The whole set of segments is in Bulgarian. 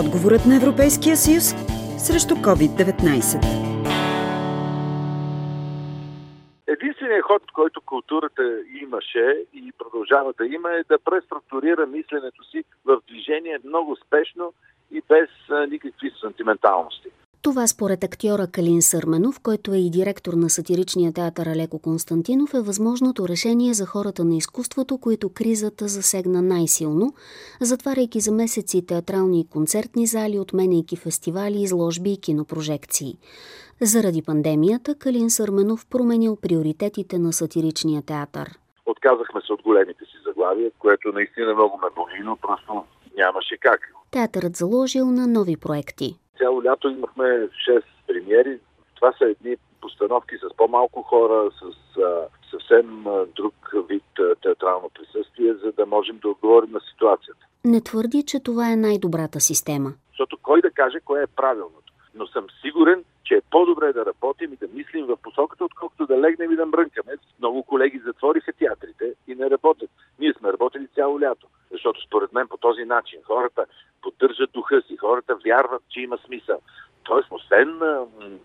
Отговорът на Европейския съюз срещу COVID-19. Единственият ход, който културата имаше и продължава да има е да преструктурира мисленето си в движение много спешно и без никакви сантименталности. Това според актьора Калин Сърменов, който е и директор на сатиричния театър Алеко Константинов, е възможното решение за хората на изкуството, които кризата засегна най-силно, затваряйки за месеци театрални и концертни зали, отменяйки фестивали, изложби и кинопрожекции. Заради пандемията Калин Сърменов променил приоритетите на сатиричния театър. Отказахме се от големите си заглавия, което наистина много ме боли, но просто нямаше как. Театърът заложил на нови проекти. Цяло лято имахме 6 премиери. Това са едни постановки с по-малко хора, с а, съвсем а, друг вид а, театрално присъствие, за да можем да отговорим на ситуацията. Не твърди, че това е най-добрата система. Защото кой да каже кое е правилното. Но съм сигурен, че е по-добре да работим и да мислим в посоката, отколкото да легнем и да мрънкаме. Много колеги затвориха театрите и не работят. Ние сме работили цяло лято. Защото според мен по този начин хората поддържат духа си, хората вярват, че има смисъл. Тоест, освен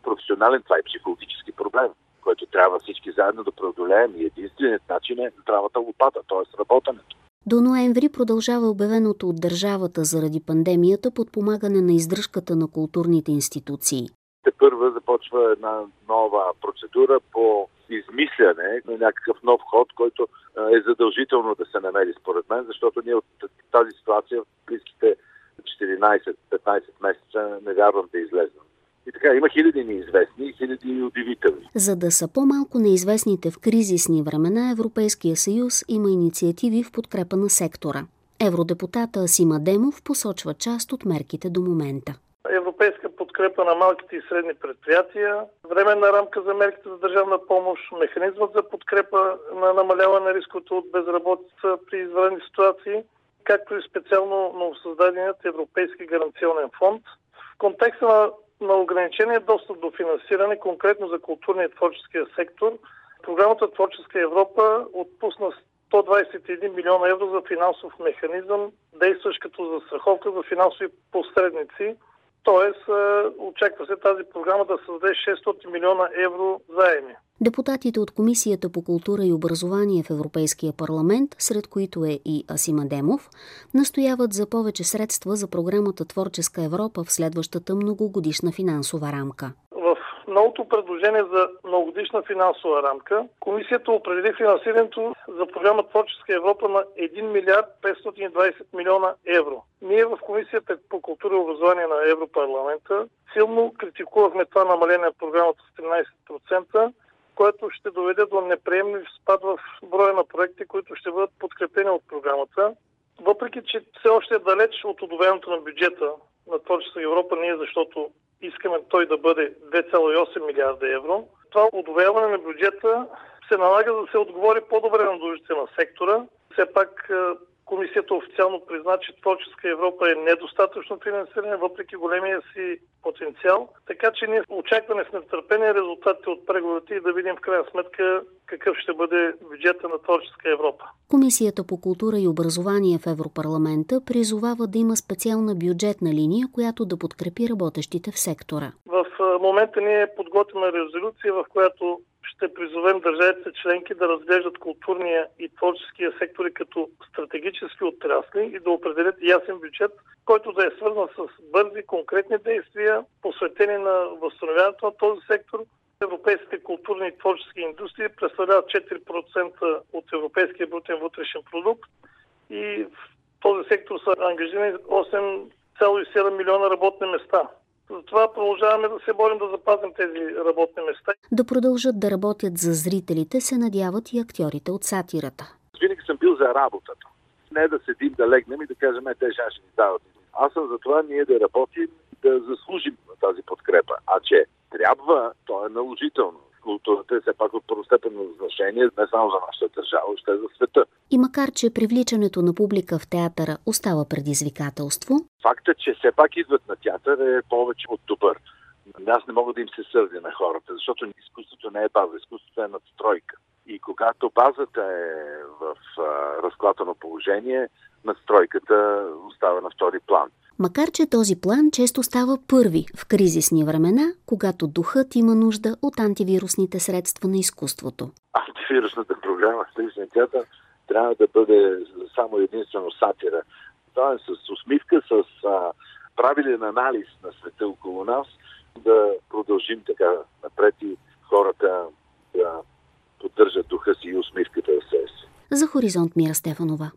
професионален, това е психологически проблем, който трябва всички заедно да преодолеем и единственият начин е здравата лопата, т.е. работенето. До ноември продължава обявеното от държавата заради пандемията подпомагане на издръжката на културните институции. Те първа започва една нова процедура по измисляне на някакъв нов ход, който е задължително да се намери според мен, защото ние от тази ситуация 14-15 месеца не вярвам да излезнем. И така, има хиляди неизвестни и хиляди удивителни. За да са по-малко неизвестните в кризисни времена, Европейския съюз има инициативи в подкрепа на сектора. Евродепутата Асима Демов посочва част от мерките до момента европейска подкрепа на малките и средни предприятия, временна рамка за мерките за държавна помощ, механизмът за подкрепа на намаляване на рисковете от безработица при извънредни ситуации, както и специално новосъздаденият Европейски гаранционен фонд. В контекста на, на ограничения достъп до финансиране, конкретно за културния и творческия сектор, програмата Творческа Европа отпусна 121 милиона евро за финансов механизъм, действащ като застраховка за финансови посредници – Тоест, очаква се тази програма да създаде 600 милиона евро заеми. Депутатите от Комисията по култура и образование в Европейския парламент, сред които е и Асима Демов, настояват за повече средства за програмата Творческа Европа в следващата многогодишна финансова рамка новото предложение за многодишна финансова рамка, комисията определи финансирането за програма Творческа Европа на 1 милиард 520 милиона евро. Ние в комисията по култура и образование на Европарламента силно критикувахме това намаление на програмата с 13%, което ще доведе до неприемлив спад в броя на проекти, които ще бъдат подкрепени от програмата. Въпреки, че все още е далеч от одобрението на бюджета на Творческа Европа, ние защото искаме той да бъде 2,8 милиарда евро. Това удвояване на бюджета се налага да се отговори по-добре на нуждите на сектора. Все пак Комисията официално призна, че Творческа Европа е недостатъчно финансиране, въпреки големия си потенциал. Така че ние очакваме с нетърпение резултатите от преговорите и да видим в крайна сметка какъв ще бъде бюджета на Творческа Европа. Комисията по култура и образование в Европарламента призовава да има специална бюджетна линия, която да подкрепи работещите в сектора. В момента ние подготвяме резолюция, в която ще призовем държавите членки да разглеждат културния и творческия сектори като стратегически отрасли и да определят ясен бюджет, който да е свързан с бързи, конкретни действия, посветени на възстановяването на този сектор. Европейските културни и творчески индустрии представляват 4% от европейския брутен вътрешен продукт и в този сектор са ангажирани 8,7 милиона работни места. Затова продължаваме да се борим да запазим тези работни места. Да продължат да работят за зрителите се надяват и актьорите от сатирата. Винаги съм бил за работата. Не да седим, да легнем и да кажем, е, те ще ни дават. Аз съм за това ние да работим, да заслужим на тази подкрепа. А че трябва, то е наложително културата е все пак от първостепенно значение не само за нашата държава, ще за света. И макар, че привличането на публика в театъра остава предизвикателство, фактът, че все пак идват на театър е повече от добър. Аз не мога да им се сърдя на хората, защото изкуството не е база, изкуството е надстройка. И когато базата е в а, разклатено положение, надстройката остава на втори план. Макар, че този план често става първи в кризисни времена, когато духът има нужда от антивирусните средства на изкуството. Антивирусната програма в Личния театър трябва да бъде само единствено сатира. Това е с усмивка, с а, правилен анализ на света около нас, да продължим така напред и хората да поддържат духа си и усмивката в себе си. За Хоризонт Мира Стефанова.